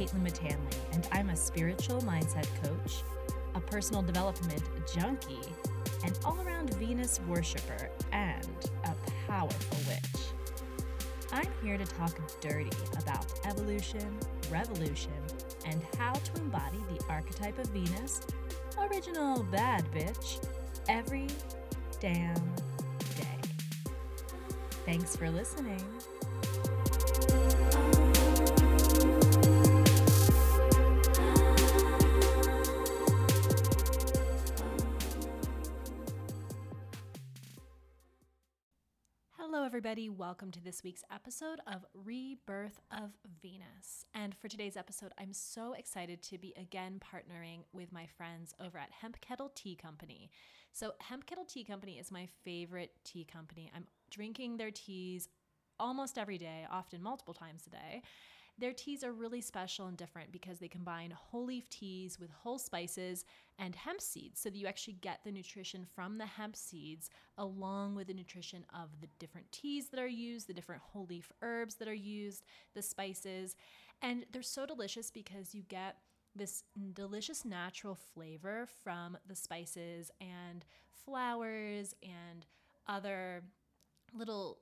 Caitlin Matanley, and I'm a spiritual mindset coach, a personal development junkie, an all around Venus worshiper, and a powerful witch. I'm here to talk dirty about evolution, revolution, and how to embody the archetype of Venus, original bad bitch, every damn day. Thanks for listening. Everybody. Welcome to this week's episode of Rebirth of Venus. And for today's episode, I'm so excited to be again partnering with my friends over at Hemp Kettle Tea Company. So, Hemp Kettle Tea Company is my favorite tea company. I'm drinking their teas almost every day, often multiple times a day. Their teas are really special and different because they combine whole leaf teas with whole spices and hemp seeds so that you actually get the nutrition from the hemp seeds along with the nutrition of the different teas that are used, the different whole leaf herbs that are used, the spices. And they're so delicious because you get this delicious natural flavor from the spices and flowers and other little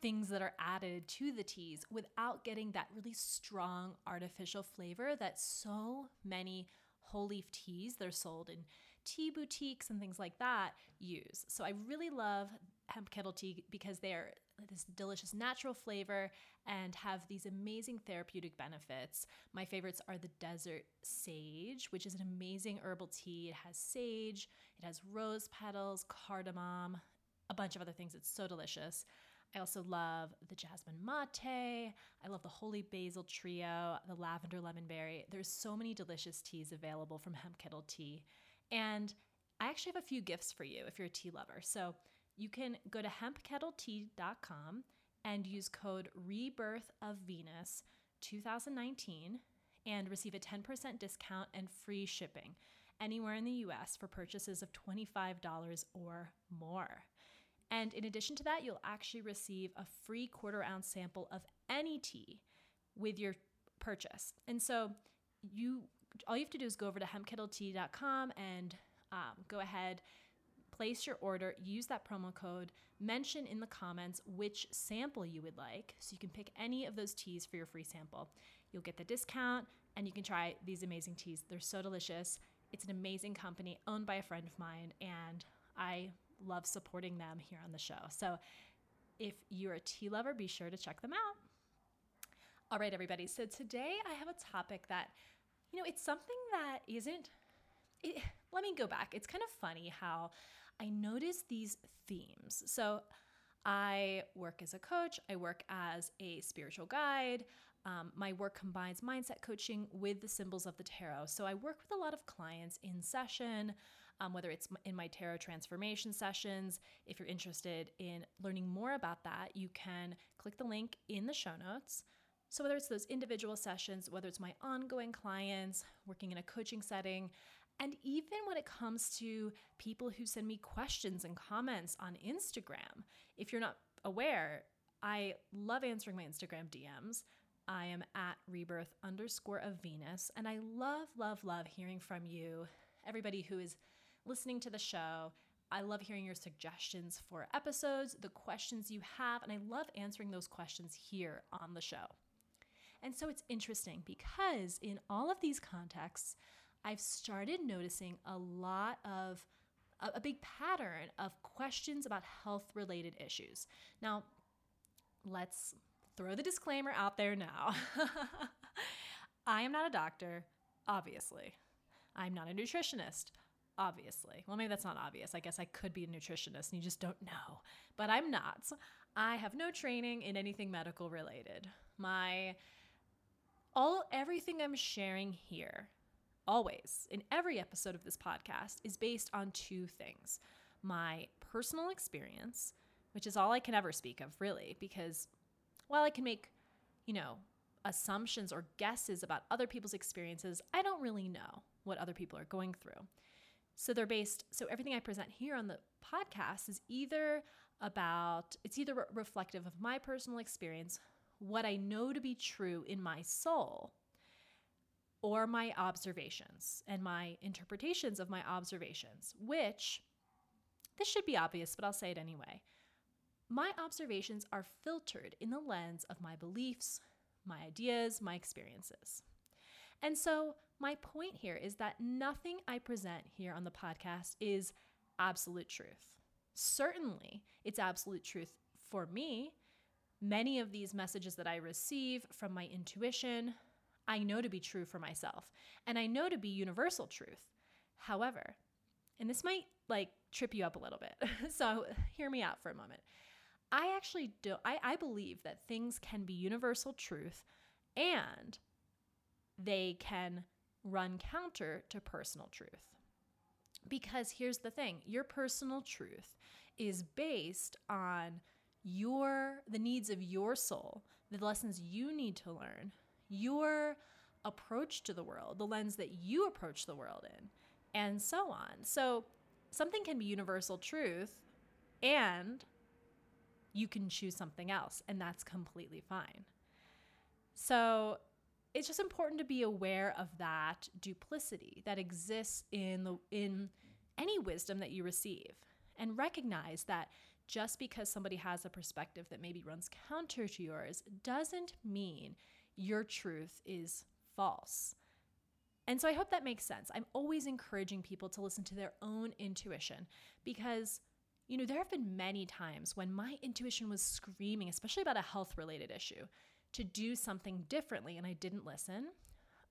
things that are added to the teas without getting that really strong artificial flavor that so many whole leaf teas that are sold in tea boutiques and things like that use. So I really love hemp kettle tea because they're this delicious natural flavor and have these amazing therapeutic benefits. My favorites are the desert sage, which is an amazing herbal tea. It has sage, it has rose petals, cardamom, a bunch of other things. It's so delicious. I also love the jasmine mate. I love the holy basil trio, the lavender lemon berry. There's so many delicious teas available from Hemp Kettle Tea. And I actually have a few gifts for you if you're a tea lover. So you can go to hempkettletea.com and use code Rebirth of Venus 2019 and receive a 10% discount and free shipping anywhere in the US for purchases of $25 or more. And in addition to that, you'll actually receive a free quarter ounce sample of any tea with your purchase. And so you all you have to do is go over to hempkettletea.com and um, go ahead, place your order, use that promo code, mention in the comments which sample you would like. So you can pick any of those teas for your free sample. You'll get the discount and you can try these amazing teas. They're so delicious. It's an amazing company owned by a friend of mine, and I love supporting them here on the show. So if you're a tea lover, be sure to check them out. All right, everybody. So today I have a topic that, you know, it's something that isn't. It, let me go back. It's kind of funny how I notice these themes. So I work as a coach, I work as a spiritual guide. Um, my work combines mindset coaching with the symbols of the tarot. So I work with a lot of clients in session um, whether it's in my tarot transformation sessions. If you're interested in learning more about that, you can click the link in the show notes. So, whether it's those individual sessions, whether it's my ongoing clients, working in a coaching setting, and even when it comes to people who send me questions and comments on Instagram, if you're not aware, I love answering my Instagram DMs. I am at rebirth underscore of Venus, and I love, love, love hearing from you, everybody who is listening to the show. I love hearing your suggestions for episodes, the questions you have, and I love answering those questions here on the show. And so it's interesting because in all of these contexts, I've started noticing a lot of a, big pattern of questions about health related issues. Now, let's throw the disclaimer out there now. I am not a doctor, obviously. I'm not a nutritionist obviously. Well, maybe that's not obvious. I guess I could be a nutritionist and you just don't know. But I'm not. I have no training in anything medical related. My all everything I'm sharing here always in every episode of this podcast is based on two things. My personal experience, which is all I can ever speak of really because while I can make, you know, assumptions or guesses about other people's experiences, I don't really know what other people are going through. So they're based, so everything I present here on the podcast is either about, it's either re- reflective of my personal experience what I know to be true in my soul or my observations and my interpretations of my observations, which this should be obvious, but I'll say it anyway. My observations are filtered in the lens of my beliefs, my ideas, my experiences. And so, my point here is that nothing I present here on the podcast is absolute truth. Certainly, it's absolute truth for me. Many of these messages that I receive from my intuition, I know to be true for myself, and I know to be universal truth. However, and this might like trip you up a little bit, so hear me out for a moment. I actually do I, I believe that things can be universal truth and they can run counter to personal truth. Because here's the thing, your personal truth is based on your the needs of your soul, the lessons you need to learn, your approach to the world, the lens that you approach the world in, and so on. So something can be universal truth and you can choose something else, and that's completely fine. So it's just important to be aware of that duplicity that exists in the in any wisdom that you receive and recognize that just because somebody has a perspective that maybe runs counter to yours doesn't mean your truth is false. And so I hope that makes sense. I'm always encouraging people to listen to their own intuition because you know, there have been many times when my intuition was screaming, especially about a health related issue, to do something differently and I didn't listen.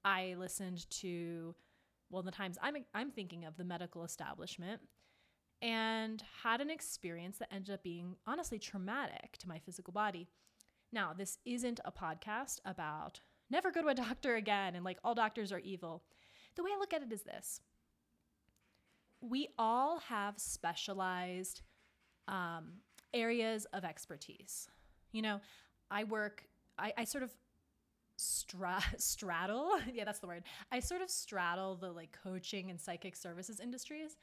I listened to well, the times I'm I'm thinking of the medical establishment and had an experience that ended up being honestly traumatic to my physical body. Now, this isn't a podcast about never go to a doctor again and like all doctors are evil. The way I look at it is this we all have specialized um, areas of expertise. You know, I work, I, I sort of stra- straddle, yeah, that's the word. I sort of straddle the like coaching and psychic services industries.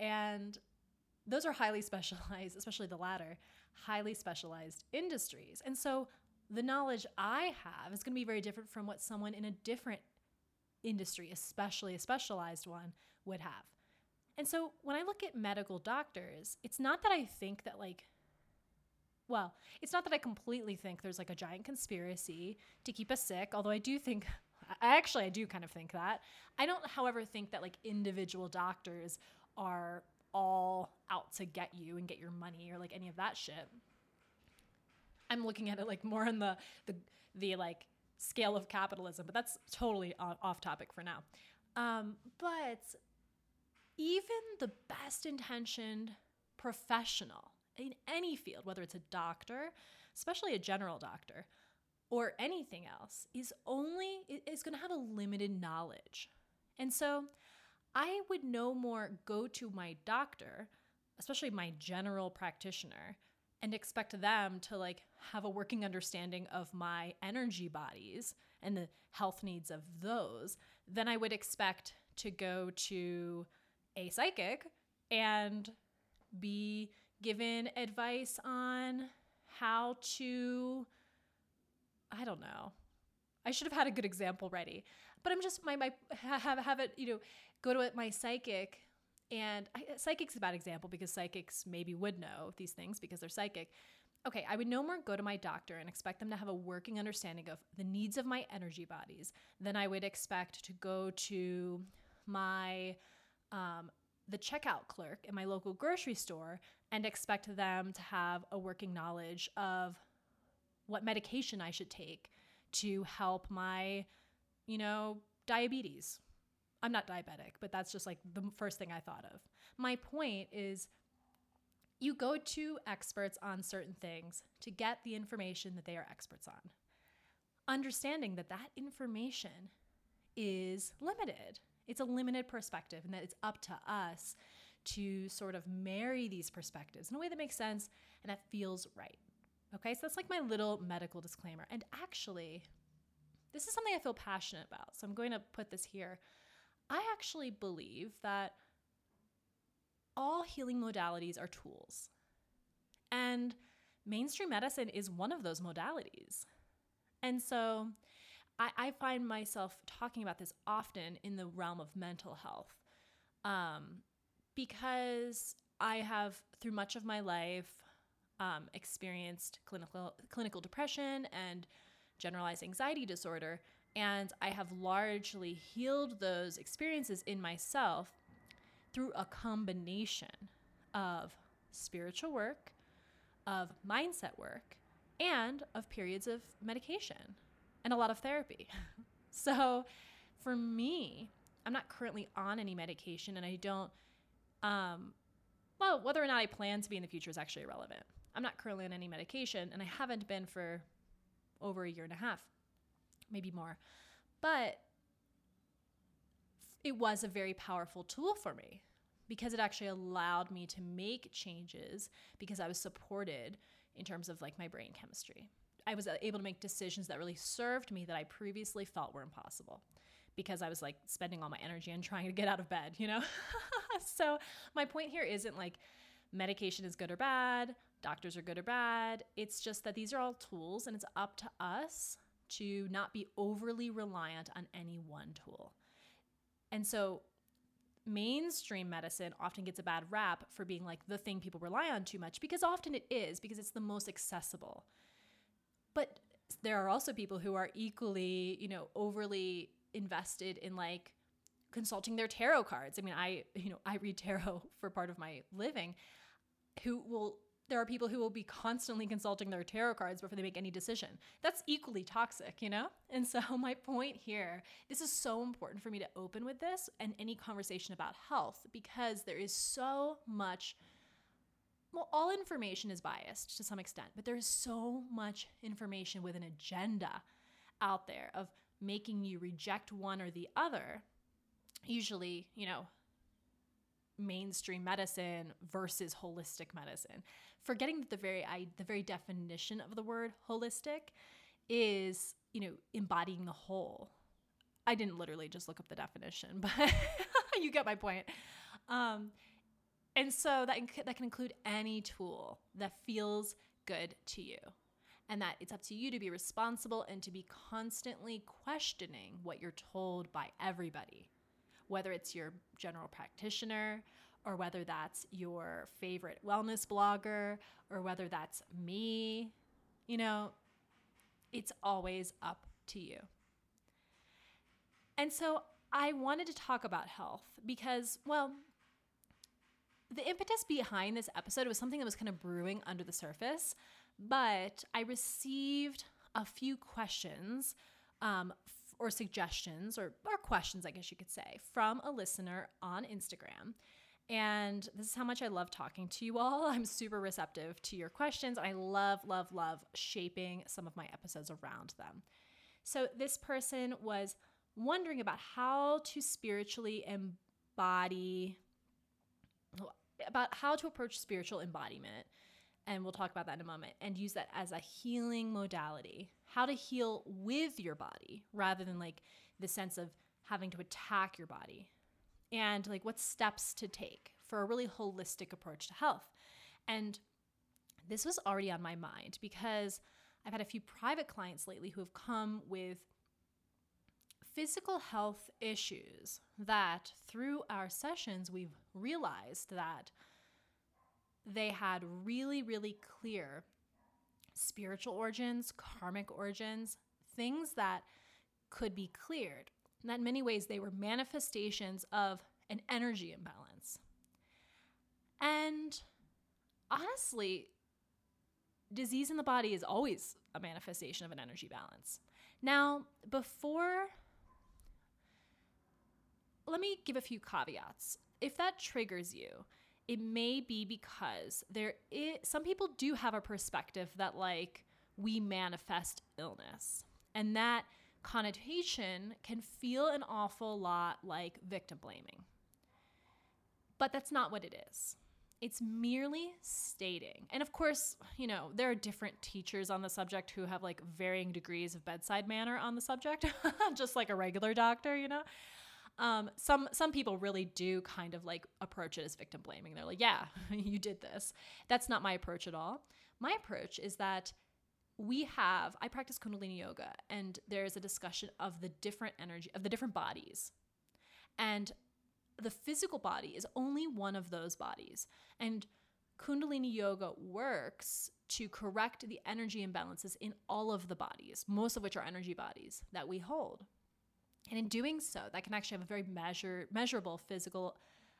And those are highly specialized, especially the latter, highly specialized industries. And so the knowledge I have is going to be very different from what someone in a different industry, especially a specialized one, would have. And so when I look at medical doctors, it's not that I think that, like, well, it's not that I completely think there's like a giant conspiracy to keep us sick, although I do think, I actually, I do kind of think that. I don't, however, think that like individual doctors are all out to get you and get your money or like any of that shit. I'm looking at it like more on the the the like scale of capitalism, but that's totally off topic for now. Um, but even the best intentioned professional in any field, whether it's a doctor, especially a general doctor, or anything else, is only is going to have a limited knowledge. And so I would no more go to my doctor, especially my general practitioner, and expect them to like have a working understanding of my energy bodies and the health needs of those than I would expect to go to a psychic and be given advice on how to I don't know. I should have had a good example ready. But I'm just my my have have it, you know, go to my psychic and I, psychic's a bad example because psychics maybe would know these things because they're psychic. Okay, I would no more go to my doctor and expect them to have a working understanding of the needs of my energy bodies than I would expect to go to my um, the checkout clerk in my local grocery store and expect them to have a working knowledge of what medication I should take to help my, you know, diabetes. I'm not diabetic, but that's just like the first thing I thought of. My point is you go to experts on certain things to get the information that they are experts on. Understanding that that information is limited it's a limited perspective, and that it's up to us to sort of marry these perspectives in a way that makes sense and that feels right. Okay, so that's like my little medical disclaimer. And actually, this is something I feel passionate about. So I'm going to put this here. I actually believe that all healing modalities are tools. And mainstream medicine is one of those modalities. And so I, I find myself talking about this often in the realm of mental health um, because I have, through much of my life, um, experienced clinical clinical depression and generalized anxiety disorder, and I have largely healed those experiences in myself through a combination of spiritual work, of mindset work, and of periods of medication and a lot of therapy. so for me, I'm not currently on any medication and I don't um well, whether or not I plan to be in the future is actually irrelevant. I'm not currently on any medication and I haven't been for over a year and a half, maybe more. But it was a very powerful tool for me because it actually allowed me to make changes because I was supported in terms of like my brain chemistry. I was uh, able to make decisions that really served me that I previously felt were impossible because I was like spending all my energy and trying to get out of bed, you know? so, my point here isn't like medication is good or bad, doctors are good or bad. It's just that these are all tools and it's up to us to not be overly reliant on any one tool. And so, mainstream medicine often gets a bad rap for being like the thing people rely on too much because often it is because it's the most accessible. But there are also people who are equally, you know, overly invested in like consulting their tarot cards. I mean, I, you know, I read tarot for part of my living who will there are people who will be constantly consulting their tarot cards before they make any decision. That's equally toxic, you know? And so, my point here this is so important for me to open with this and any conversation about health because there is so much. Well, all information is biased to some extent, but there is so much information with an agenda out there of making you reject one or the other. Usually, you know, mainstream medicine versus holistic medicine forgetting that the very I, the very definition of the word holistic is you know embodying the whole i didn't literally just look up the definition but you get my point um, and so that, that can include any tool that feels good to you and that it's up to you to be responsible and to be constantly questioning what you're told by everybody whether it's your general practitioner or whether that's your favorite wellness blogger, or whether that's me, you know, it's always up to you. And so I wanted to talk about health because, well, the impetus behind this episode was something that was kind of brewing under the surface, but I received a few questions um, or suggestions, or, or questions, I guess you could say, from a listener on Instagram. And this is how much I love talking to you all. I'm super receptive to your questions. I love, love, love shaping some of my episodes around them. So, this person was wondering about how to spiritually embody, about how to approach spiritual embodiment. And we'll talk about that in a moment and use that as a healing modality. How to heal with your body rather than like the sense of having to attack your body and like what steps to take for a really holistic approach to health. And this was already on my mind because I've had a few private clients lately who have come with physical health issues that through our sessions we've realized that they had really, really clear spiritual origins, karmic origins, things that could be cleared and that in many ways they were manifestations of an energy imbalance. And honestly, disease in the body is always a manifestation of an energy balance. Now, before, let me give a few caveats. If that triggers you, it may be because there is, some people do have a perspective that like we manifest illness and that connotation can feel an awful lot like victim blaming. But that's not what it is. It's merely stating. And of course, you know, there are different teachers on the subject who have like varying degrees of bedside manner on the subject, just like a regular doctor, you know. Um, some some people really do kind of like approach it as victim blaming. They're like, "Yeah, you did this." That's not my approach at all. My approach is that we have I practice kundalini yoga and there's a discussion of the different energy of the different bodies. And the physical body is only one of those bodies. And kundalini yoga works to correct the energy imbalances in all of the bodies, most of which are energy bodies that we hold. And in doing so, that can actually have a very measure, measurable physical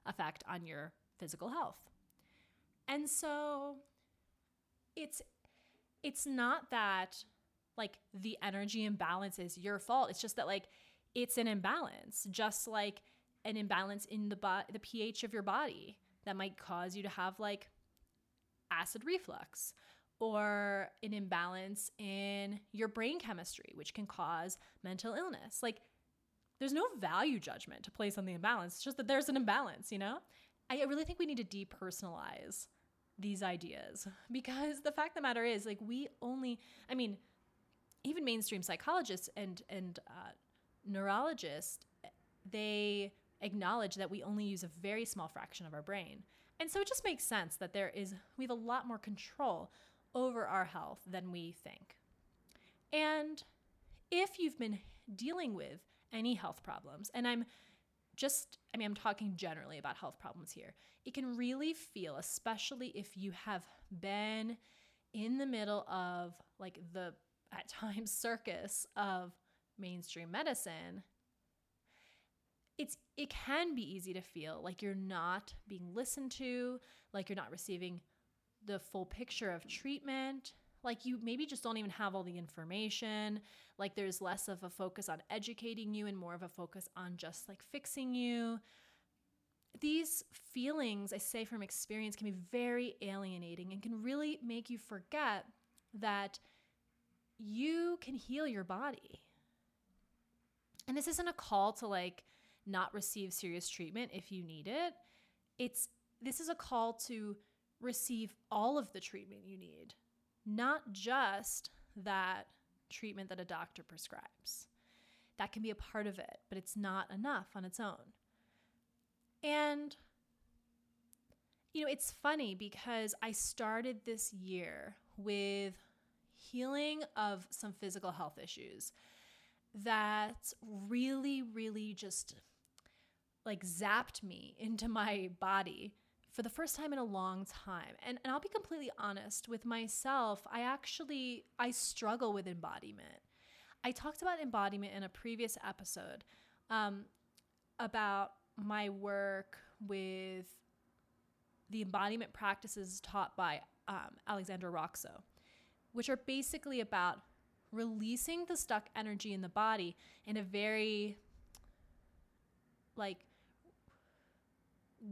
effect on your physical health. And so it's it's not that like the energy imbalance is your fault. It's just that like it's an imbalance, just like an imbalance in the bo- the pH of your body that might cause you to have like acid reflux or an imbalance in your brain chemistry, which can cause mental illness. Like there's no value judgment to place on the imbalance. It's just that there's an imbalance, you know? I really think we need to depersonalize these ideas because the fact of the matter is like we only i mean even mainstream psychologists and and uh, neurologists they acknowledge that we only use a very small fraction of our brain and so it just makes sense that there is we have a lot more control over our health than we think and if you've been dealing with any health problems and i'm just, I mean, I'm talking generally about health problems here. It can really feel, especially if you have been in the middle of like the, at times, circus of mainstream medicine. It's, it can be easy to feel like you're not being listened to, like you're not receiving the full picture of treatment, like you maybe just don't even have all the information. Like there's less of a focus on educating you and more of a focus on just like fixing you. These feelings, I say from experience, can be very alienating and can really make you forget that you can heal your body. And this isn't a call to like not receive serious treatment if you need it. It's this is a call to receive all of the treatment you need not just that treatment that a doctor prescribes. That can be a part of it, but it's not enough on its own. And, you know, it's funny because I started this year with healing of some physical health issues that really, really just like zapped me into my body for the first time in a long time. And, and I'll be completely honest with myself, I actually I struggle with embodiment. I talked about embodiment in a previous episode um, about my work with the embodiment practices taught by um, Alexandra Roxo, which are basically about releasing the stuck energy in the body in a very like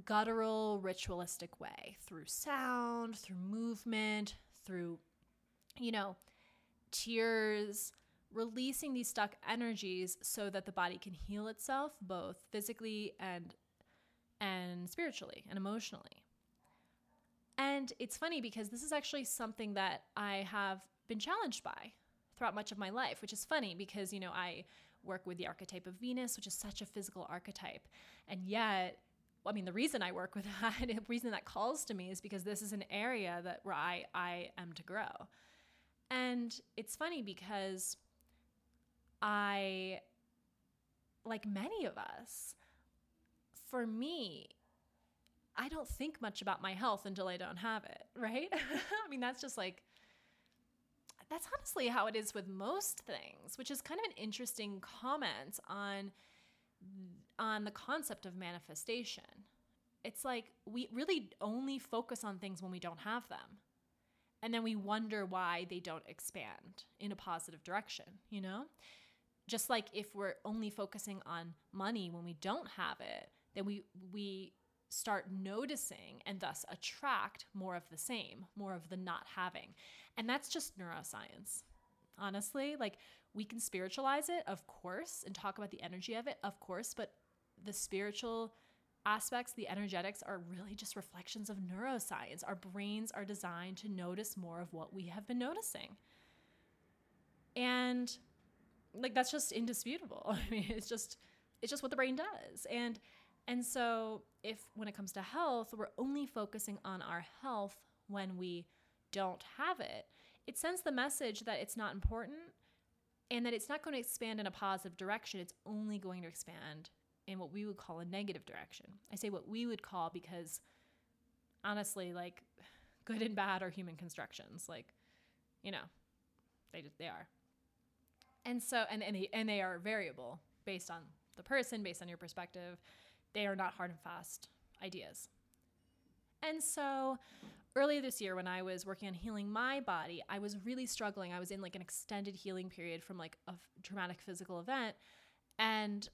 guttural, ritualistic way through sound, through movement, through, you know, tears, releasing these stuck energies so that the body can heal itself both physically and and spiritually and emotionally. And it's funny because this is actually something that I have been challenged by throughout much of my life, which is funny because, you know, I work with the archetype of Venus, which is such a physical archetype. And yet, I mean, the reason I work with that, the reason that calls to me is because this is an area that where I, I am to grow. And it's funny because I, like many of us, for me, I don't think much about my health until I don't have it, right? I mean, that's just like, that's honestly how it is with most things, which is kind of an interesting comment on on the concept of manifestation. It's like we really only focus on things when we don't have them. And then we wonder why they don't expand in a positive direction, you know? Just like if we're only focusing on money when we don't have it, then we we start noticing and thus attract more of the same, more of the not having. And that's just neuroscience. Honestly, like we can spiritualize it, of course, and talk about the energy of it, of course, but the spiritual aspects, the energetics are really just reflections of neuroscience. Our brains are designed to notice more of what we have been noticing. And like that's just indisputable. I mean, it's just it's just what the brain does. And and so if when it comes to health, we're only focusing on our health when we don't have it, it sends the message that it's not important and that it's not going to expand in a positive direction. It's only going to expand in what we would call a negative direction. I say what we would call because honestly, like good and bad are human constructions. Like, you know, they just they are. And so and and they, and they are variable based on the person, based on your perspective. They are not hard and fast ideas. And so earlier this year when I was working on healing my body, I was really struggling. I was in like an extended healing period from like a traumatic physical event and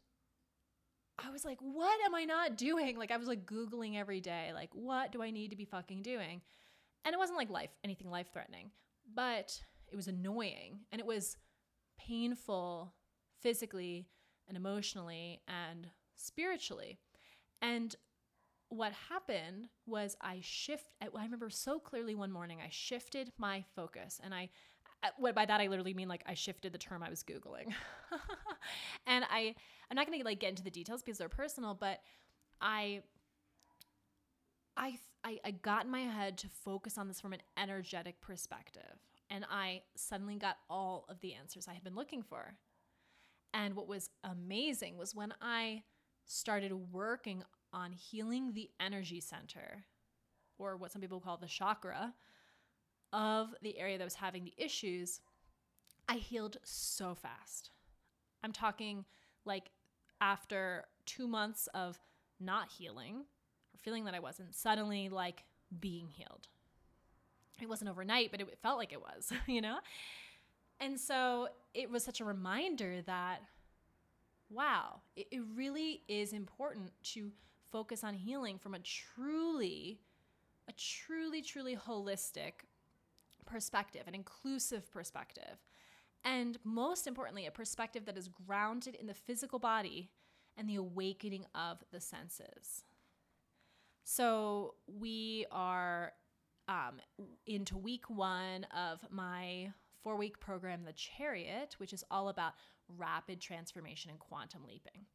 I was like, what am I not doing? Like I was like googling every day, like what do I need to be fucking doing? And it wasn't like life anything life threatening, but it was annoying and it was painful physically and emotionally and spiritually. And what happened was I shift. I remember so clearly one morning I shifted my focus, and I, Uh, by that I literally mean like I shifted the term I was googling, and I I'm not gonna like get into the details because they're personal, but I I I, I got in my head to focus on this from an energetic perspective, and I suddenly got all of the answers I had been looking for. And what was amazing was when I started working on healing the energy center, or what some people call the chakra, of the area that was having the issues, I healed so fast. I'm talking like after two months of not healing or feeling that I wasn't, suddenly like being healed. It wasn't overnight, but it felt like it was, you know? And so it was such a reminder that, wow, it, it really is important to focus on healing from a truly, a truly, truly holistic perspective, an inclusive perspective. And most importantly, a perspective that is grounded in the physical body and the awakening of the senses. So we are um, into week one of my four week program, The Chariot, which is all about rapid transformation and quantum leaping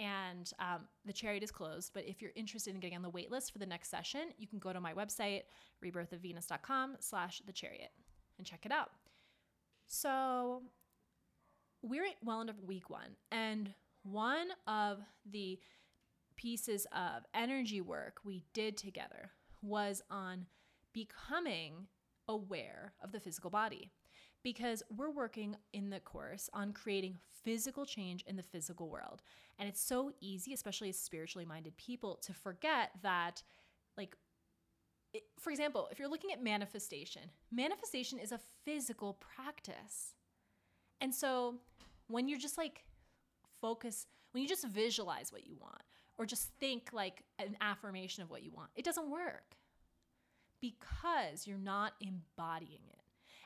and um, the chariot is closed. But if you're interested in getting on the wait list for the next session, you can go to my website, rebirthofvenus.com slash the chariot and check it out. So we're at well into week one, and one of the pieces of energy work we did together was on becoming aware of the physical body because we're working in the course on creating physical change in the physical world. And it's so easy, especially as spiritually minded people, to forget that, like, it, for example, if you're looking at manifestation, manifestation is a physical practice. And so when you're just like focus, when you just visualize what you want, or just think like an affirmation of what you want, it doesn't work because you're not embodying it.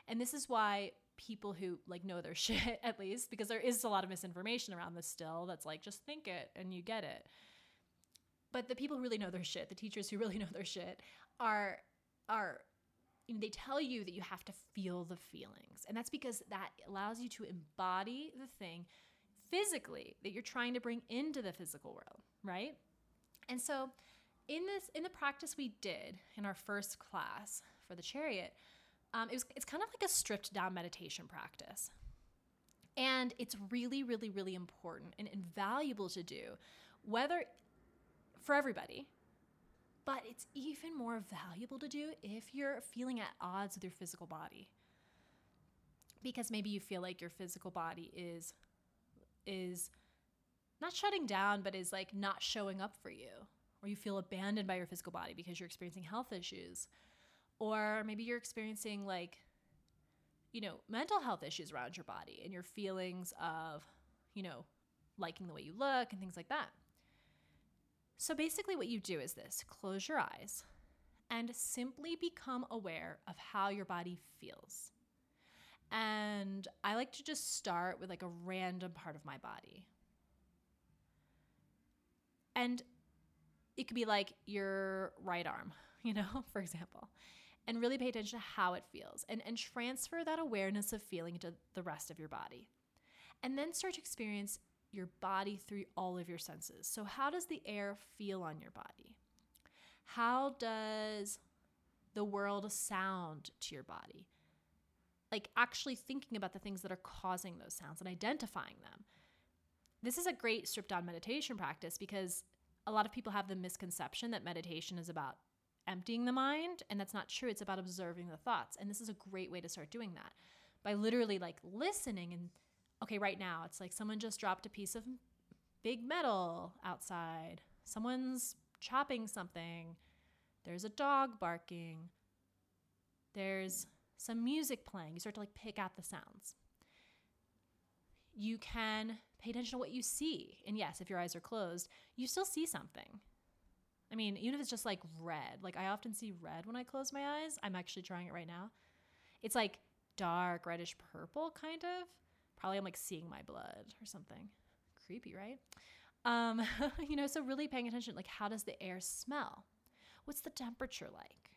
And this is why people who like know their shit at least because there is a lot of misinformation around this still that's like just think it and you get it. But the people who really know their shit, the teachers who really know their shit are are you know, they tell you that you have to feel the feelings. And that's because that allows you to embody the thing physically that you're trying to bring into the physical world, right? And so in this in the practice we did in our first class for the chariot, um, it was, it's kind of like a stripped down meditation practice. And it's really, really, really important and invaluable to do, whether for everybody, but it's even more valuable to do if you're feeling at odds with your physical body. Because maybe you feel like your physical body is is not shutting down but is like not showing up for you or you feel abandoned by your physical body because you're experiencing health issues or maybe you're experiencing like, you know, mental health issues around your body and your feelings of, you know, liking the way you look and things like that. So basically, what you do is this close your eyes and simply become aware of how your body feels. And I like to just start with like a random part of my body. And it could be like your right arm, you know, for example and really pay attention to how it feels and, and transfer that awareness of feeling to the rest of your body. And then start to experience your body through all of your senses. So, how does the air feel on your body? How does the world sound to your body? like actually thinking about the things that are causing those sounds and identifying them. This is a great stripped down meditation practice because a lot of people have the misconception that meditation is about emptying the mind, and that's not true. It's about observing the thoughts. And this is a great way to start doing that by literally like listening and okay, right now it's like someone just dropped a piece of big metal outside. Someone's chopping something. There's a dog barking. There's some music playing. You start to like pick out the sounds. You can pay attention to what you see. And yes, if your eyes are closed, you still see something. I mean, even if it's just like red, like I often see red when I close my eyes. I'm actually trying it right now. It's like dark, reddish purple, kind of. Probably I'm like seeing my blood or something. Creepy, right? Um, you know, so really paying attention like, how does the air smell? What's the temperature like?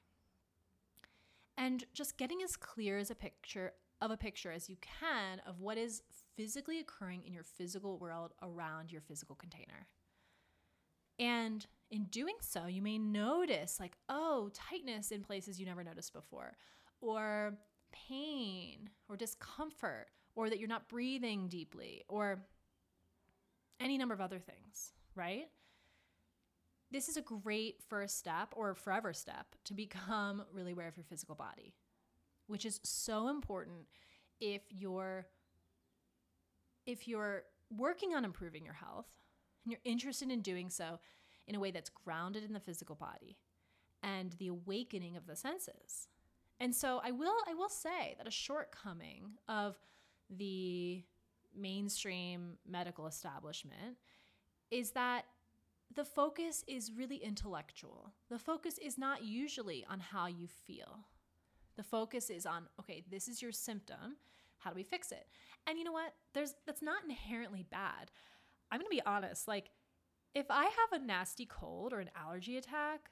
And just getting as clear as a picture of a picture as you can of what is physically occurring in your physical world around your physical container. And in doing so, you may notice, like, oh, tightness in places you never noticed before, or pain, or discomfort, or that you're not breathing deeply, or any number of other things, right? This is a great first step or forever step to become really aware of your physical body, which is so important if you're if you're working on improving your health and you're interested in doing so in a way that's grounded in the physical body and the awakening of the senses. And so I will I will say that a shortcoming of the mainstream medical establishment is that the focus is really intellectual. The focus is not usually on how you feel. The focus is on, okay, this is your symptom. How do we fix it? And you know what? There's that's not inherently bad. I'm going to be honest, like if I have a nasty cold or an allergy attack,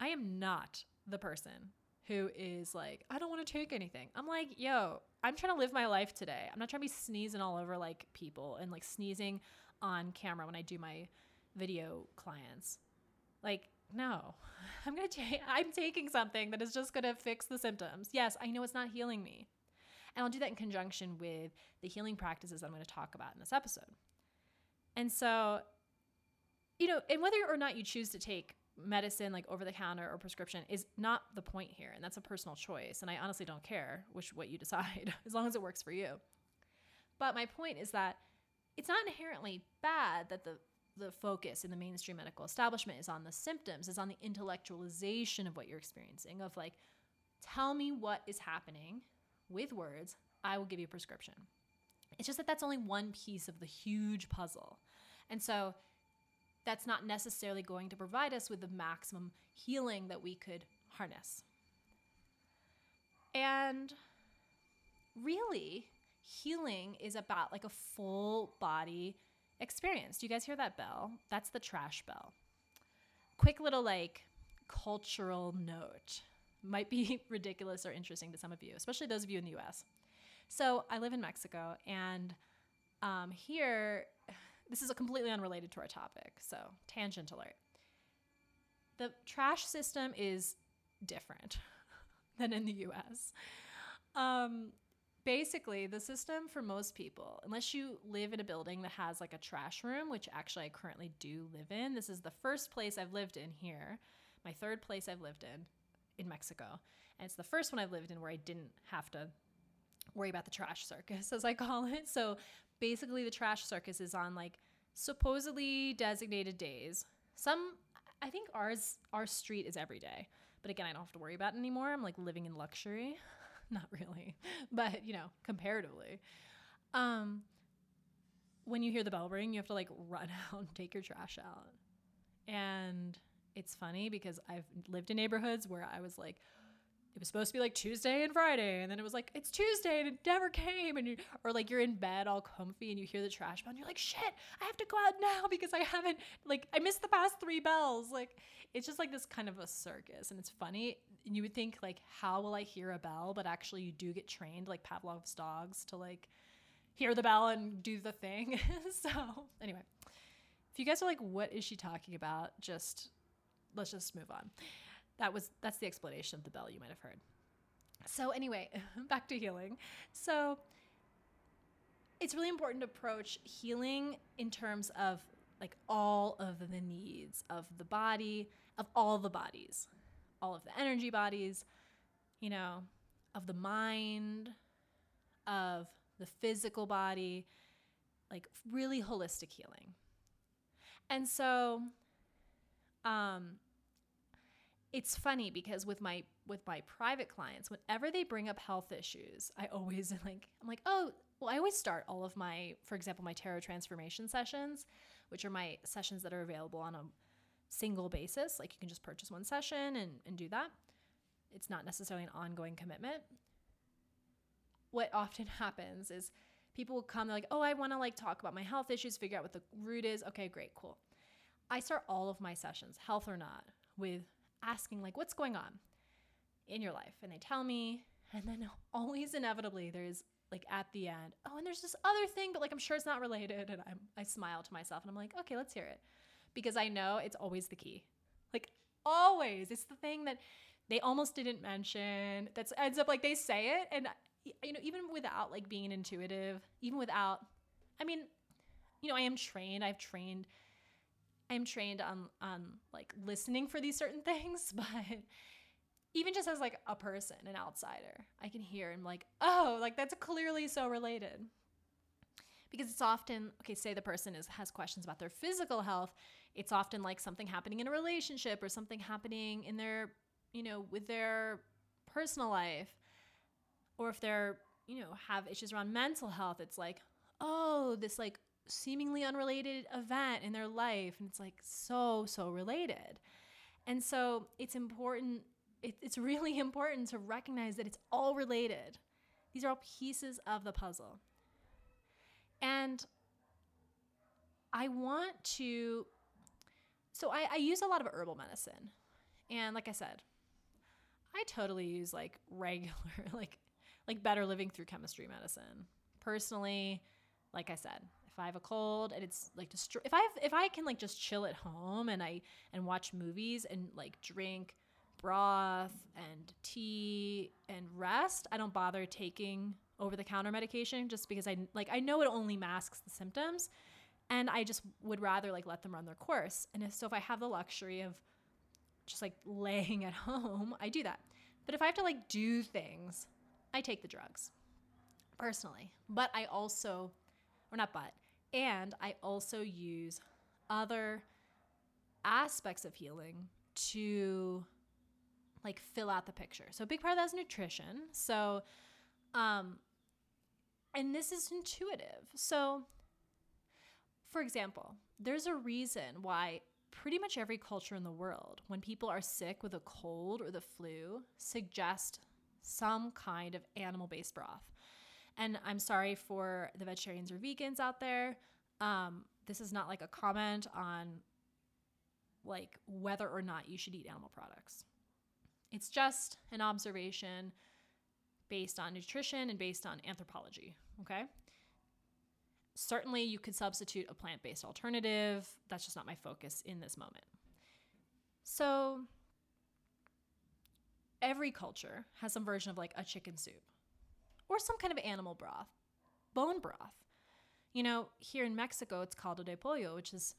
I am not the person who is like, I don't want to take anything. I'm like, yo, I'm trying to live my life today. I'm not trying to be sneezing all over like people and like sneezing on camera when I do my video clients. Like, no. I'm to take I'm taking something that is just to fix the symptoms. Yes, I know it's not healing me. And I'll do that in conjunction with the healing practices I'm going to talk about in this episode. And so, you know, and whether or not you choose to take medicine like over the counter or prescription is not the point here and that's a personal choice and i honestly don't care which what you decide as long as it works for you. But my point is that it's not inherently bad that the the focus in the mainstream medical establishment is on the symptoms is on the intellectualization of what you're experiencing of like tell me what is happening with words i will give you a prescription it's just that that's only one piece of the huge puzzle and so that's not necessarily going to provide us with the maximum healing that we could harness. And really, healing is about like a full body experience. Do you guys hear that bell? That's the trash bell. Quick little like cultural note. Might be ridiculous or interesting to some of you, especially those of you in the US. So I live in Mexico, and um, here this is completely unrelated to our topic, so tangent alert. The trash system is different than in the US. Um, basically, the system for most people, unless you live in a building that has like a trash room, which actually I currently do live in, this is the first place I've lived in here, my third place I've lived in in Mexico. And it's the first one I've lived in where I didn't have to worry about the trash circus, as I call it. So basically the trash circus is on like supposedly designated days. Some I think ours our street is every day. But again, I don't have to worry about it anymore. I'm like living in luxury. Not really, but you know, comparatively. Um when you hear the bell ring, you have to like run out and take your trash out. And it's funny because I've lived in neighborhoods where I was like, it was supposed to be like Tuesday and Friday, and then it was like it's Tuesday and it never came, and you or like you're in bed all comfy and you hear the trash bell and you're like shit, I have to go out now because I haven't like I missed the past three bells. Like it's just like this kind of a circus, and it's funny. And you would think like how will I hear a bell, but actually you do get trained like Pavlov's dogs to like hear the bell and do the thing. so anyway, if you guys are like, what is she talking about? Just let's just move on. That was that's the explanation of the bell you might have heard. So, anyway, back to healing. So, it's really important to approach healing in terms of like all of the needs of the body, of all the bodies, all of the energy bodies, you know, of the mind, of the physical body, like really holistic healing. And so um it's funny because with my with my private clients, whenever they bring up health issues, I always like I'm like, "Oh, well, I always start all of my, for example, my tarot transformation sessions, which are my sessions that are available on a single basis. Like you can just purchase one session and, and do that. It's not necessarily an ongoing commitment. What often happens is people will come, they're like, oh, I want to like talk about my health issues, figure out what the root is. Okay, great, cool. I start all of my sessions, health or not, with asking like, what's going on in your life? And they tell me, and then always inevitably there's like at the end, oh, and there's this other thing, but like I'm sure it's not related. And I'm, I smile to myself and I'm like, okay, let's hear it. Because I know it's always the key. Like always. It's the thing that they almost didn't mention. That ends up like they say it. And, you know, even without like being intuitive, even without, I mean, you know, I am trained. I've trained, I am trained on, on like listening for these certain things, but even just as like a person, an outsider, I can hear and like, oh, like that's clearly so related. Because it's often, okay, say the person is has questions about their physical health, it's often like something happening in a relationship or something happening in their, you know, with their personal life. Or if they're, you know, have issues around mental health, it's like, oh, this like seemingly unrelated event in their life and it's like so so related. And so it's important it, it's really important to recognize that it's all related. These are all pieces of the puzzle. And I want to, so I, I use a lot of herbal medicine. And like I said, I totally use like regular, like, like better living through chemistry medicine. Personally, like I said, I have a cold and it's like if I have, if I can like just chill at home and I and watch movies and like drink broth and tea and rest, I don't bother taking over the counter medication just because I like I know it only masks the symptoms and I just would rather like let them run their course. And if, so if I have the luxury of just like laying at home, I do that. But if I have to like do things, I take the drugs personally. But I also or not but and I also use other aspects of healing to like fill out the picture. So a big part of that is nutrition. So um and this is intuitive. So for example, there's a reason why pretty much every culture in the world when people are sick with a cold or the flu suggest some kind of animal-based broth. And I'm sorry for the vegetarians or vegans out there. Um, this is not like a comment on like whether or not you should eat animal products. It's just an observation based on nutrition and based on anthropology, okay? Certainly, you could substitute a plant based alternative. That's just not my focus in this moment. So, every culture has some version of like a chicken soup or some kind of animal broth, bone broth. You know, here in Mexico, it's caldo de pollo, which is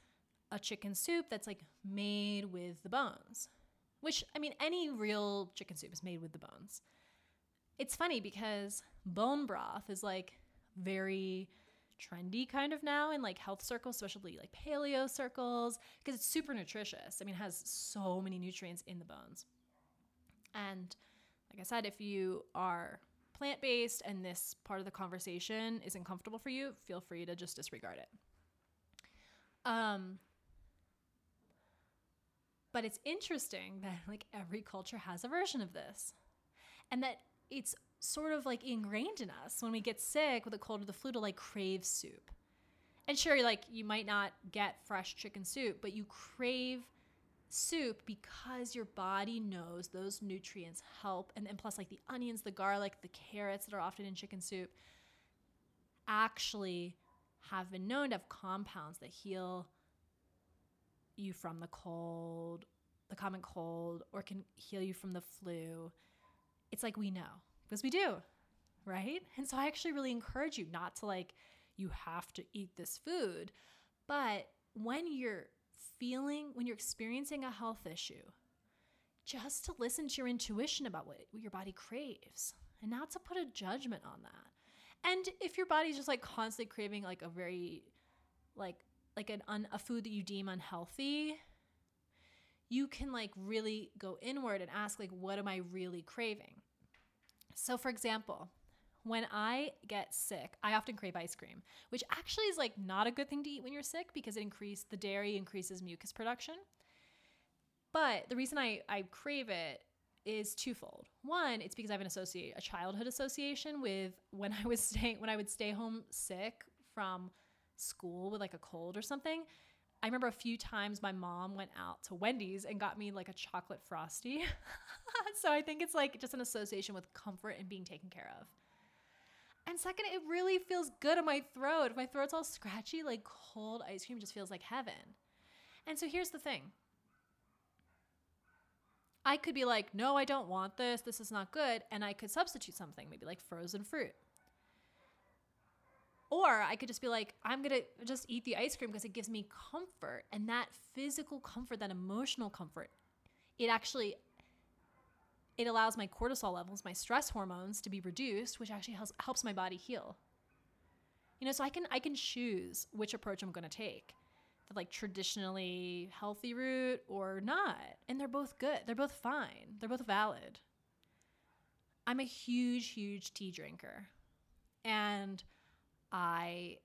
a chicken soup that's like made with the bones which I mean, any real chicken soup is made with the bones. It's funny because bone broth is like very trendy kind of now in like health circles, especially like paleo circles, because it's super nutritious. I mean, it has so many nutrients in the bones. And like I said, if you are plant based and this part of the conversation isn't comfortable for you, feel free to just disregard it. Um, but it's interesting that like every culture has a version of this. And that it's sort of like ingrained in us when we get sick with a cold or the flu to like crave soup. And sure, like you might not get fresh chicken soup, but you crave soup because your body knows those nutrients help. And then plus like the onions, the garlic, the carrots that are often in chicken soup actually have been known to have compounds that heal you from the cold, the common cold, or can heal you from the flu. It's like we know. because we do, right? And so I actually really encourage you not to like, you have to eat this food. But when you're feeling, when you're experiencing a health issue, just to listen to your intuition about what, what your body craves and not to put a judgment on that. And if your body's just like constantly craving like a very like like an un, a food that you deem unhealthy, you can like really go inward and ask like what am I really craving? So for example, when I get sick, I often crave ice cream, which actually is like not a good thing to eat when you're sick because it increases the dairy increases mucus production. But the reason I, I crave it is twofold. One, it's because I have an associate a childhood association with when I was staying when I would stay home sick from school with like a cold or something. I remember a few times my mom went out to Wendy's and got me like a chocolate frosty. so I think it's like just an association with comfort and being taken care of. And second, it really feels good in my throat. If my throat's all scratchy, like cold ice cream just feels like heaven. And so here's the thing I could be like, no, I don't want this. This is not good. And I could substitute something, maybe like frozen fruit. Or I could just be like, I'm going to just eat the ice cream because it gives me comfort. And that physical comfort, that emotional comfort, it actually it allows my cortisol levels, my stress hormones to be reduced, which actually helps helps my body heal. You know, so I can I can choose which approach I'm going to take. The like traditionally healthy route or not. And they're both good. They're both fine. They're both valid. I'm a huge huge tea drinker. And I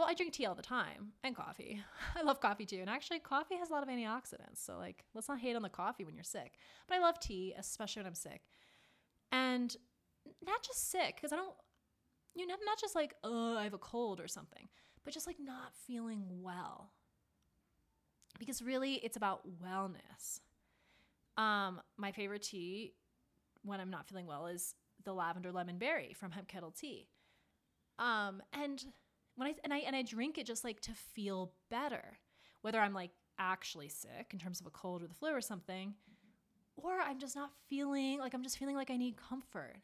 well, I drink tea all the time and coffee. I love coffee too. And actually, coffee has a lot of antioxidants. So, like, let's not hate on the coffee when you're sick. But I love tea, especially when I'm sick. And not just sick, because I don't, you know, not just like, oh, I have a cold or something, but just like not feeling well. Because really, it's about wellness. Um, my favorite tea when I'm not feeling well is the lavender lemon berry from Hemp Kettle Tea. Um, and when I and I and I drink it just like to feel better, whether I'm like actually sick in terms of a cold or the flu or something, or I'm just not feeling like I'm just feeling like I need comfort.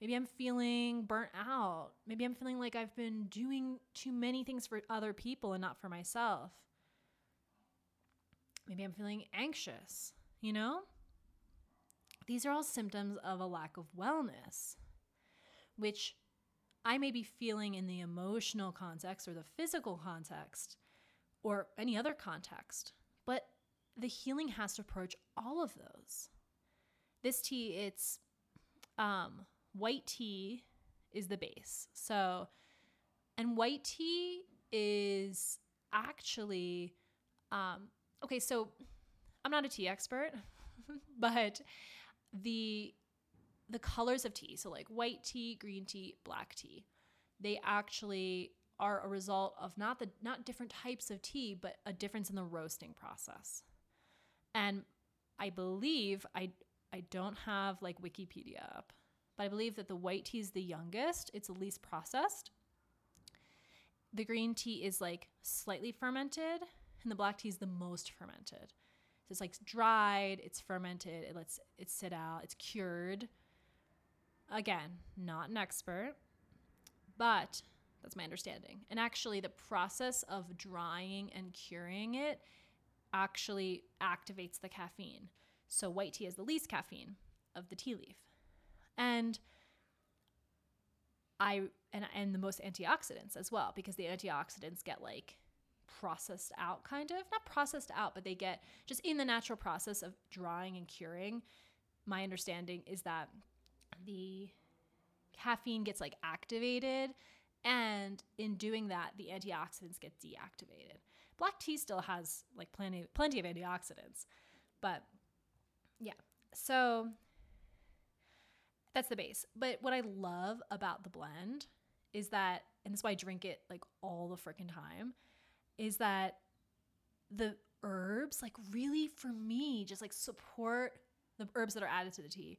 Maybe I'm feeling burnt out. Maybe I'm feeling like I've been doing too many things for other people and not for myself. Maybe I'm feeling anxious, you know? These are all symptoms of a lack of wellness, which I may be feeling in the emotional context or the physical context or any other context, but the healing has to approach all of those. This tea, it's um, white tea is the base. So, and white tea is actually, um, okay, so I'm not a tea expert, but the the colors of tea, so like white tea, green tea, black tea, they actually are a result of not the not different types of tea, but a difference in the roasting process. And I believe I I don't have like Wikipedia up, but I believe that the white tea is the youngest, it's the least processed. The green tea is like slightly fermented, and the black tea is the most fermented. So it's like dried, it's fermented, it lets it sit out, it's cured Again, not an expert, but that's my understanding. And actually, the process of drying and curing it actually activates the caffeine. So, white tea has the least caffeine of the tea leaf. And I and and the most antioxidants as well because the antioxidants get like processed out kind of not processed out but they get just in the natural process of drying and curing my understanding is that the caffeine gets like activated and in doing that the antioxidants get deactivated. Black tea still has like plenty plenty of antioxidants but yeah. So that's the base. But what i love about the blend is that and that's why i drink it like all the freaking time is that the herbs like really for me just like support the herbs that are added to the tea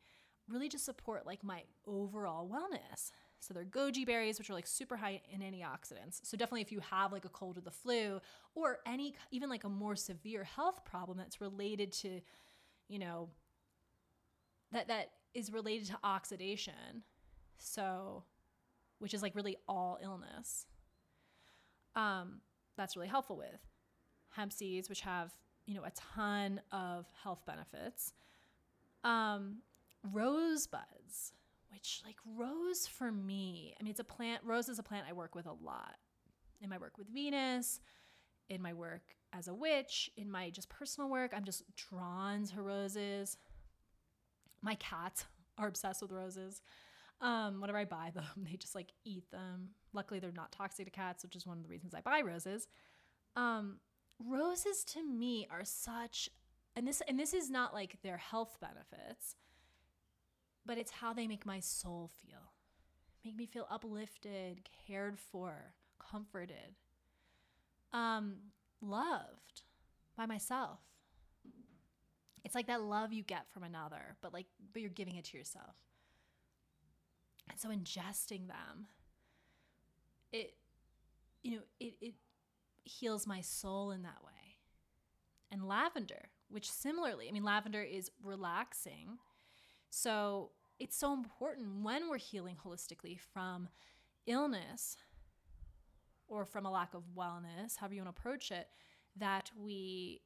really just support like my overall wellness. So they're goji berries, which are like super high in antioxidants. So definitely if you have like a cold or the flu or any even like a more severe health problem that's related to, you know, that that is related to oxidation. So, which is like really all illness. Um, that's really helpful with hemp seeds, which have you know a ton of health benefits. Um, rosebuds, which like rose for me. I mean, it's a plant. Rose is a plant I work with a lot in my work with Venus, in my work as a witch, in my just personal work. I'm just drawn to roses. My cats are obsessed with roses. Um, whenever I buy them, they just like eat them. Luckily, they're not toxic to cats, which is one of the reasons I buy roses. Um, roses to me are such, and this and this is not like their health benefits, but it's how they make my soul feel, make me feel uplifted, cared for, comforted, um, loved by myself. It's like that love you get from another, but like, but you're giving it to yourself. And so ingesting them, it, you know, it, it heals my soul in that way. And lavender, which similarly, I mean, lavender is relaxing. So it's so important when we're healing holistically from illness or from a lack of wellness, however you want to approach it, that we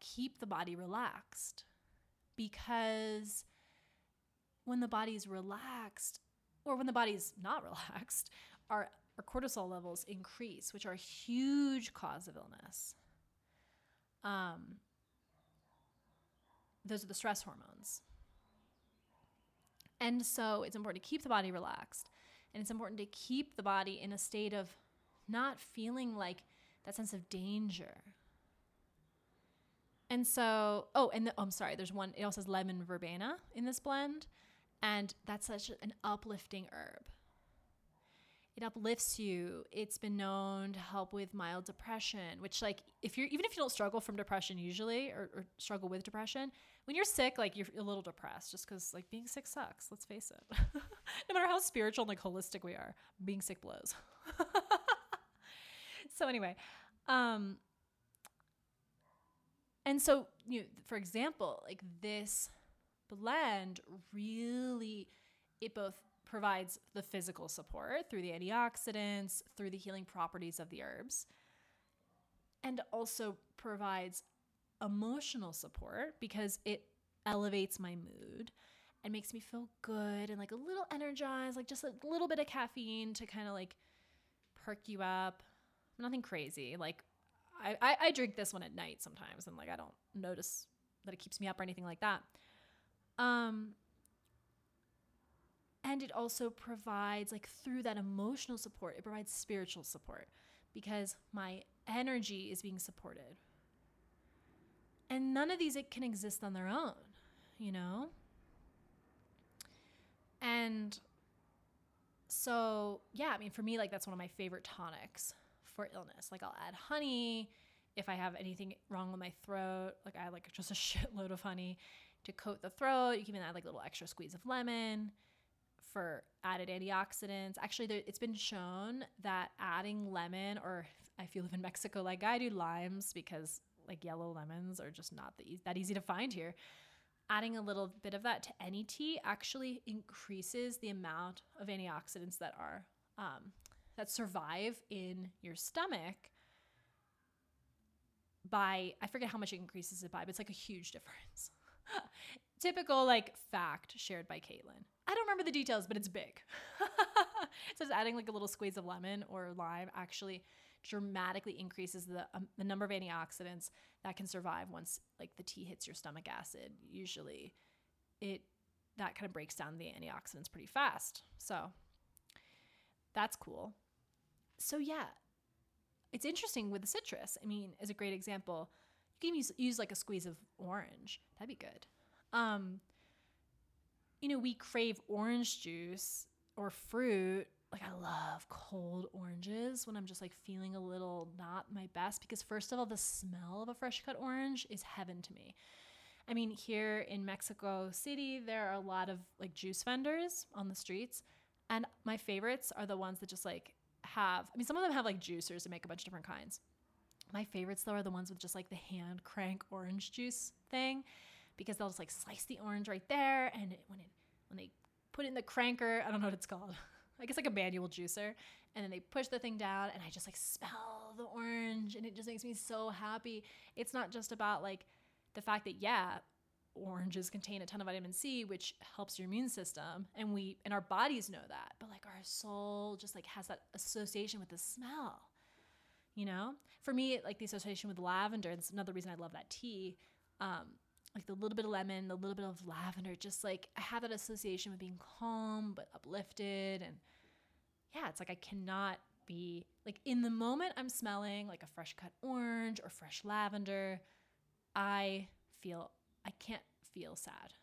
keep the body relaxed. Because when the body is relaxed, or when the body is not relaxed, our, our cortisol levels increase, which are a huge cause of illness. Um, those are the stress hormones. And so it's important to keep the body relaxed. And it's important to keep the body in a state of not feeling like that sense of danger. And so, oh, and the, oh, I'm sorry, there's one, it also has lemon verbena in this blend. And that's such an uplifting herb. It uplifts you. It's been known to help with mild depression, which, like, if you're even if you don't struggle from depression usually or, or struggle with depression, when you're sick, like, you're a little depressed just because, like, being sick sucks. Let's face it. no matter how spiritual and like holistic we are, being sick blows. so, anyway, um, and so, you know, for example, like this blend really it both provides the physical support through the antioxidants, through the healing properties of the herbs, and also provides emotional support because it elevates my mood and makes me feel good and like a little energized, like just a little bit of caffeine to kind of like perk you up. Nothing crazy. Like I, I, I drink this one at night sometimes and like I don't notice that it keeps me up or anything like that. Um, and it also provides, like, through that emotional support, it provides spiritual support because my energy is being supported. And none of these it can exist on their own, you know? And so, yeah, I mean, for me, like, that's one of my favorite tonics for illness. Like, I'll add honey if I have anything wrong with my throat. Like, I like just a shitload of honey to coat the throat. You can even add like a little extra squeeze of lemon for added antioxidants. Actually, there, it's been shown that adding lemon, or if you live in Mexico like I do, limes, because like yellow lemons are just not the, that easy to find here. Adding a little bit of that to any tea actually increases the amount of antioxidants that are um, that survive in your stomach by I forget how much it increases it by, but it's like a huge difference. Typical like fact shared by Caitlin. I don't remember the details, but it's big. so just adding like a little squeeze of lemon or lime actually dramatically increases the um, the number of antioxidants that can survive once like the tea hits your stomach acid. Usually, it that kind of breaks down the antioxidants pretty fast. So that's cool. So yeah, it's interesting with the citrus. I mean, as a great example, you can use, use like a squeeze of orange. That'd be good. Um, you know, we crave orange juice or fruit. Like I love cold oranges when I'm just like feeling a little not my best because first of all, the smell of a fresh cut orange is heaven to me. I mean, here in Mexico City, there are a lot of like juice vendors on the streets, and my favorites are the ones that just like have. I mean, some of them have like juicers to make a bunch of different kinds. My favorites though are the ones with just like the hand crank orange juice thing because they'll just like slice the orange right there and it, when it when they put it in the cranker, I don't know what it's called. I guess like a manual juicer, and then they push the thing down and I just like smell the orange and it just makes me so happy. It's not just about like the fact that yeah, oranges contain a ton of vitamin C, which helps your immune system, and we and our bodies know that. But like our soul just like has that association with the smell. You know, for me, like the association with lavender. That's another reason I love that tea. Um, like the little bit of lemon, the little bit of lavender, just like I have that association with being calm but uplifted. And yeah, it's like I cannot be like in the moment I'm smelling like a fresh cut orange or fresh lavender, I feel I can't feel sad.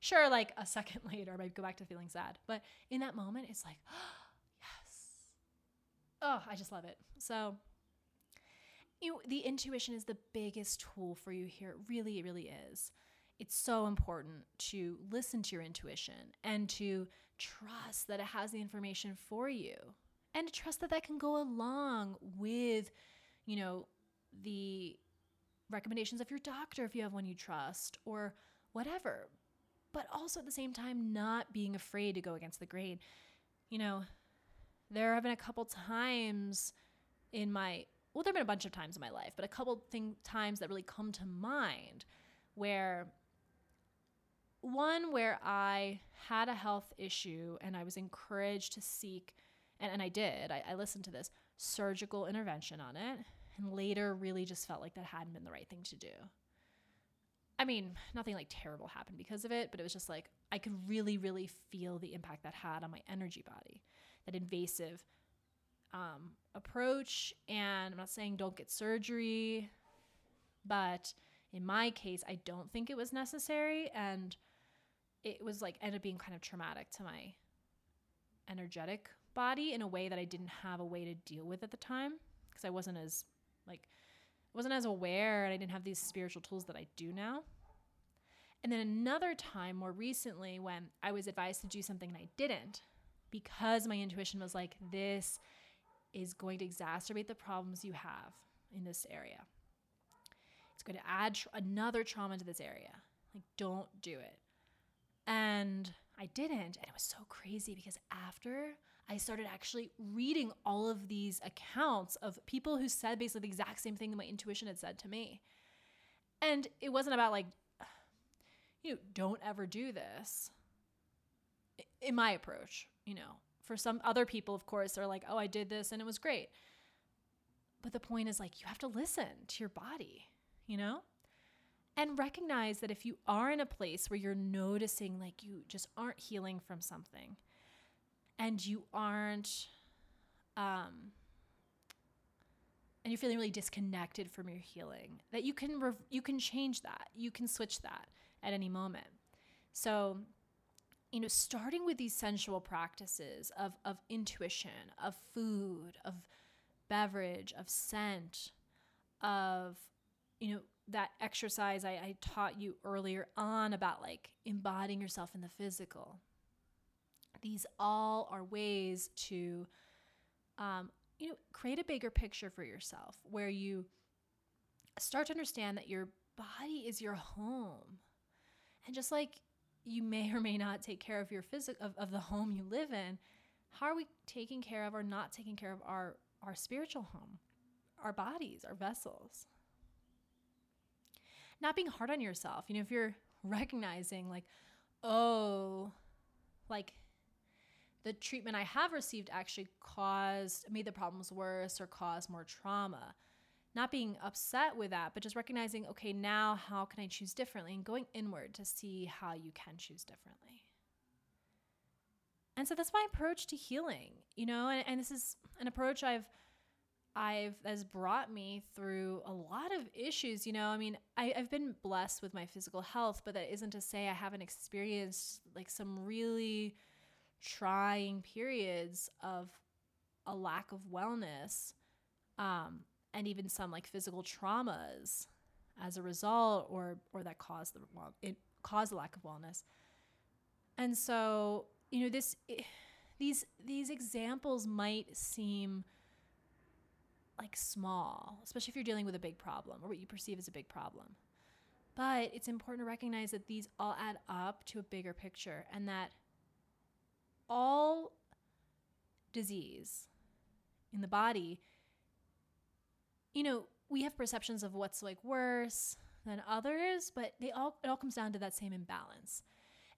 Sure, like a second later, I might go back to feeling sad. But in that moment, it's like, oh, yes. Oh, I just love it. So, you know, the intuition is the biggest tool for you here. It really, it really is. It's so important to listen to your intuition and to trust that it has the information for you and to trust that that can go along with, you know, the recommendations of your doctor if you have one you trust or whatever. But also at the same time, not being afraid to go against the grain. You know, there have been a couple times in my, well, there have been a bunch of times in my life, but a couple thing, times that really come to mind where one where I had a health issue and I was encouraged to seek, and, and I did, I, I listened to this surgical intervention on it and later really just felt like that hadn't been the right thing to do. I mean, nothing like terrible happened because of it, but it was just like I could really, really feel the impact that had on my energy body, that invasive um, approach. And I'm not saying don't get surgery, but in my case, I don't think it was necessary. And it was like ended up being kind of traumatic to my energetic body in a way that I didn't have a way to deal with at the time because I wasn't as like, I wasn't as aware and I didn't have these spiritual tools that I do now. And then another time, more recently, when I was advised to do something and I didn't, because my intuition was like, this is going to exacerbate the problems you have in this area. It's going to add tr- another trauma to this area. Like, don't do it. And I didn't. And it was so crazy because after I started actually reading all of these accounts of people who said basically the exact same thing that my intuition had said to me. And it wasn't about like, you know, don't ever do this. In my approach, you know, for some other people, of course, they're like, oh, I did this and it was great. But the point is like, you have to listen to your body, you know? And recognize that if you are in a place where you're noticing like you just aren't healing from something, and you aren't um and you're feeling really disconnected from your healing that you can rev- you can change that you can switch that at any moment so you know starting with these sensual practices of of intuition of food of beverage of scent of you know that exercise I, I taught you earlier on about like embodying yourself in the physical these all are ways to, um, you know, create a bigger picture for yourself where you start to understand that your body is your home. And just like you may or may not take care of your physical of, of the home you live in, how are we taking care of or not taking care of our our spiritual home, our bodies, our vessels? Not being hard on yourself. You know, if you're recognizing like, oh, like the treatment I have received actually caused made the problems worse or caused more trauma. Not being upset with that, but just recognizing, okay, now how can I choose differently and going inward to see how you can choose differently. And so that's my approach to healing, you know, and, and this is an approach I've I've has brought me through a lot of issues. You know, I mean, I, I've been blessed with my physical health, but that isn't to say I haven't experienced like some really trying periods of a lack of wellness um, and even some like physical traumas as a result or or that caused the well, it caused a lack of wellness. And so you know this eh, these these examples might seem like small especially if you're dealing with a big problem or what you perceive as a big problem. But it's important to recognize that these all add up to a bigger picture and that all disease in the body, you know, we have perceptions of what's like worse than others, but they all it all comes down to that same imbalance.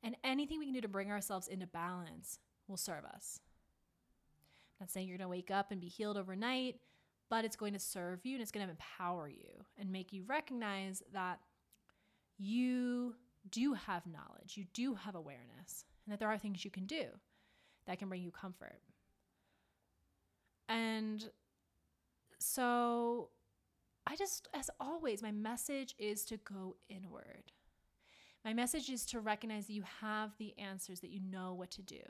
And anything we can do to bring ourselves into balance will serve us. I'm not saying you're going to wake up and be healed overnight, but it's going to serve you and it's going to empower you and make you recognize that you do have knowledge, you do have awareness, and that there are things you can do that can bring you comfort. And so I just, as always, my message is to go inward. My message is to recognize that you have the answers, that you know what to do.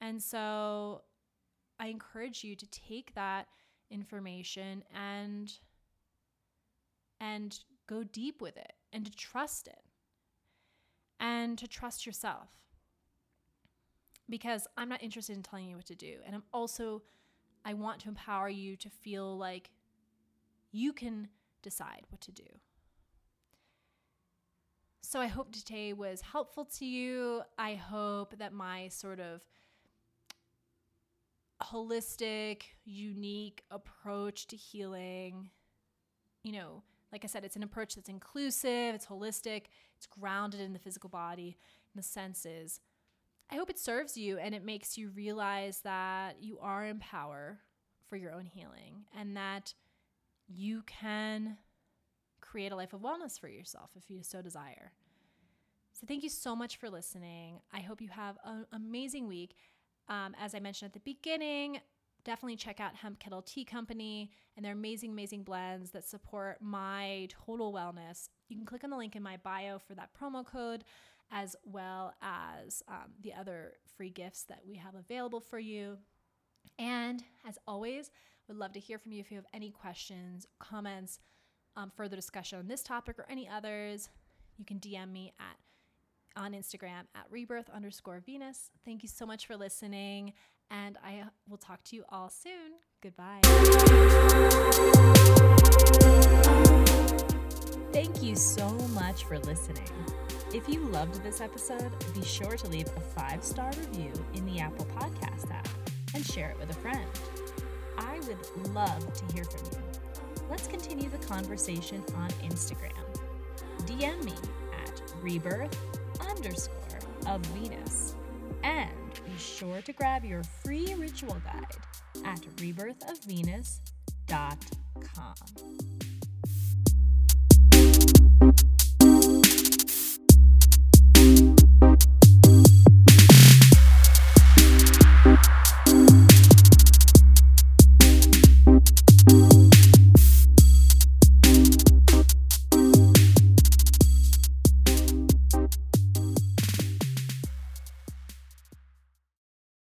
And so I encourage you to take that information and and go deep with it and to trust it and to trust yourself because I'm not interested in telling you what to do. And I'm also, I want to empower you to feel like you can decide what to do. So I hope today was helpful to you. I hope that my sort of holistic, unique approach to healing, you know, like I said, it's an approach that's inclusive, it's holistic, it's grounded in the physical body and the senses I hope it serves you and it makes you realize that you are in power for your own healing and that you can create a life of wellness for yourself if you so desire. So, thank you so much for listening. I hope you have an amazing week. Um, as I mentioned at the beginning, definitely check out Hemp Kettle Tea Company and their amazing, amazing blends that support my total wellness. You can click on the link in my bio for that promo code as well as um, the other free gifts that we have available for you. And as always, would love to hear from you if you have any questions, comments, um, further discussion on this topic or any others. You can DM me at on Instagram at rebirth underscore Venus. Thank you so much for listening, and I will talk to you all soon. Goodbye. Thank you so much for listening. If you loved this episode, be sure to leave a five star review in the Apple Podcast app and share it with a friend. I would love to hear from you. Let's continue the conversation on Instagram. DM me at rebirth underscore of Venus. And be sure to grab your free ritual guide at rebirthofvenus.com.